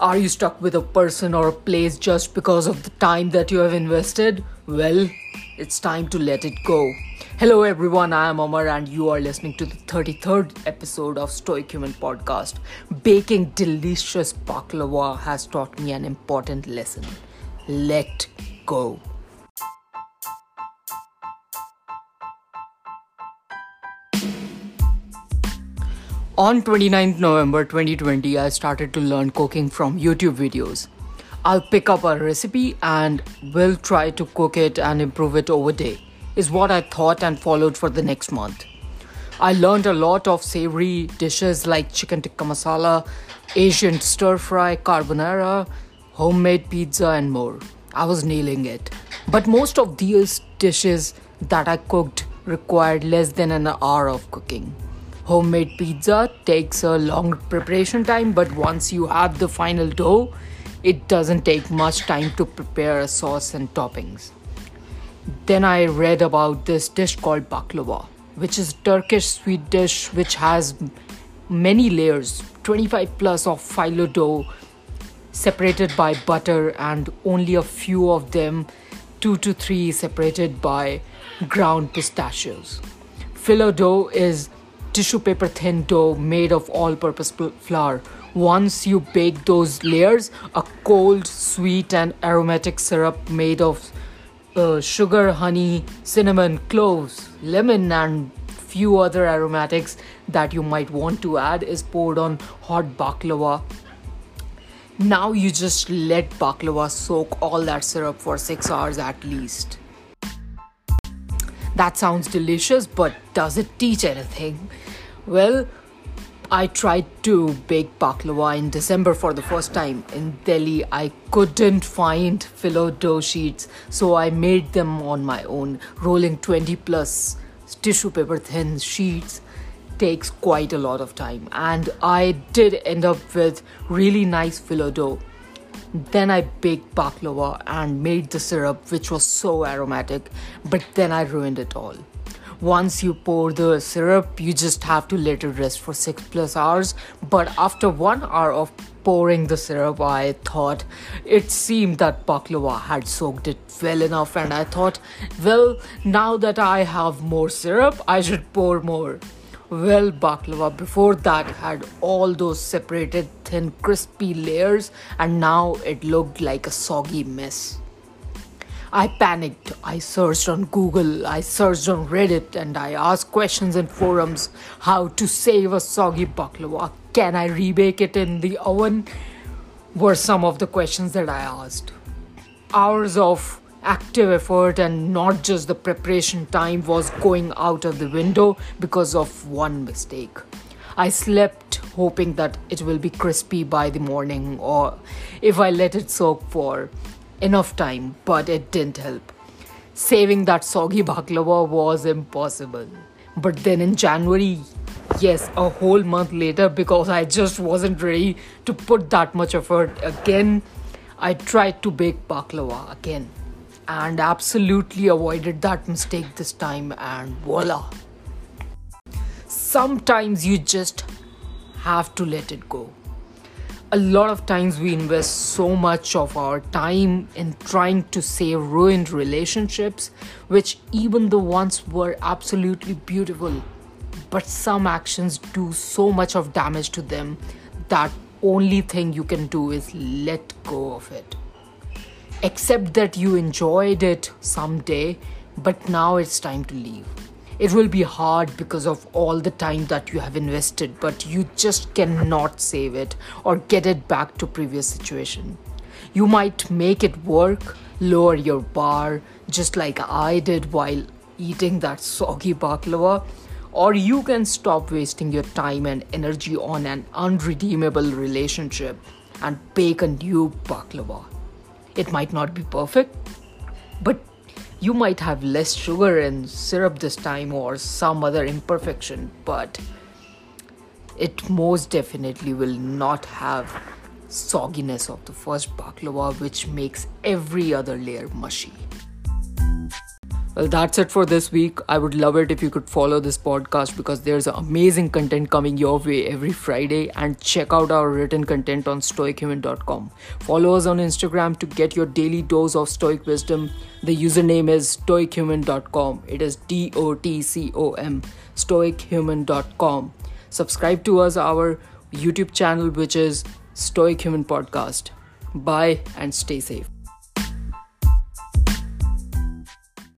Are you stuck with a person or a place just because of the time that you have invested? Well, it's time to let it go. Hello, everyone. I am Amar, and you are listening to the 33rd episode of Stoic Human Podcast. Baking delicious baklava has taught me an important lesson let go. On 29th November 2020, I started to learn cooking from YouTube videos. I'll pick up a recipe and will try to cook it and improve it over day, is what I thought and followed for the next month. I learned a lot of savory dishes like chicken tikka masala, Asian stir fry, carbonara, homemade pizza, and more. I was nailing it. But most of these dishes that I cooked required less than an hour of cooking. Homemade pizza takes a long preparation time, but once you have the final dough, it doesn't take much time to prepare a sauce and toppings. Then I read about this dish called baklava, which is a Turkish sweet dish which has many layers, 25 plus of phyllo dough separated by butter and only a few of them 2 to 3 separated by ground pistachios. Phyllo dough is tissue paper thin dough made of all purpose flour. Once you bake those layers, a cold, sweet, and aromatic syrup made of uh, sugar, honey, cinnamon, cloves, lemon, and few other aromatics that you might want to add is poured on hot baklava. Now you just let baklava soak all that syrup for 6 hours at least. That sounds delicious, but does it teach anything? Well, I tried to bake baklava in December for the first time in Delhi. I couldn't find phyllo dough sheets, so I made them on my own, rolling 20 plus tissue paper thin sheets takes quite a lot of time and I did end up with really nice phyllo dough then I baked baklava and made the syrup, which was so aromatic, but then I ruined it all. Once you pour the syrup, you just have to let it rest for 6 plus hours. But after 1 hour of pouring the syrup, I thought it seemed that baklava had soaked it well enough, and I thought, well, now that I have more syrup, I should pour more. Well, baklava before that had all those separated thin crispy layers and now it looked like a soggy mess. I panicked. I searched on Google, I searched on Reddit, and I asked questions in forums how to save a soggy baklava. Can I rebake it in the oven? Were some of the questions that I asked. Hours of active effort and not just the preparation time was going out of the window because of one mistake. I slept hoping that it will be crispy by the morning or if I let it soak for enough time, but it didn't help. Saving that soggy baklava was impossible. But then in January, yes, a whole month later, because I just wasn't ready to put that much effort again, I tried to bake baklava again and absolutely avoided that mistake this time and voila. Sometimes you just have to let it go. A lot of times we invest so much of our time in trying to save ruined relationships which even the ones were absolutely beautiful but some actions do so much of damage to them that only thing you can do is let go of it accept that you enjoyed it someday, but now it's time to leave. It will be hard because of all the time that you have invested, but you just cannot save it or get it back to previous situation. You might make it work, lower your bar, just like I did while eating that soggy baklava, or you can stop wasting your time and energy on an unredeemable relationship and bake a new baklava. It might not be perfect, but you might have less sugar and syrup this time or some other imperfection, but it most definitely will not have sogginess of the first baklava which makes every other layer mushy. Well, that's it for this week. I would love it if you could follow this podcast because there's amazing content coming your way every Friday. And check out our written content on stoichuman.com. Follow us on Instagram to get your daily dose of stoic wisdom. The username is stoichuman.com. It is D O T C O M, stoichuman.com. Subscribe to us, our YouTube channel, which is Stoic Human Podcast. Bye and stay safe.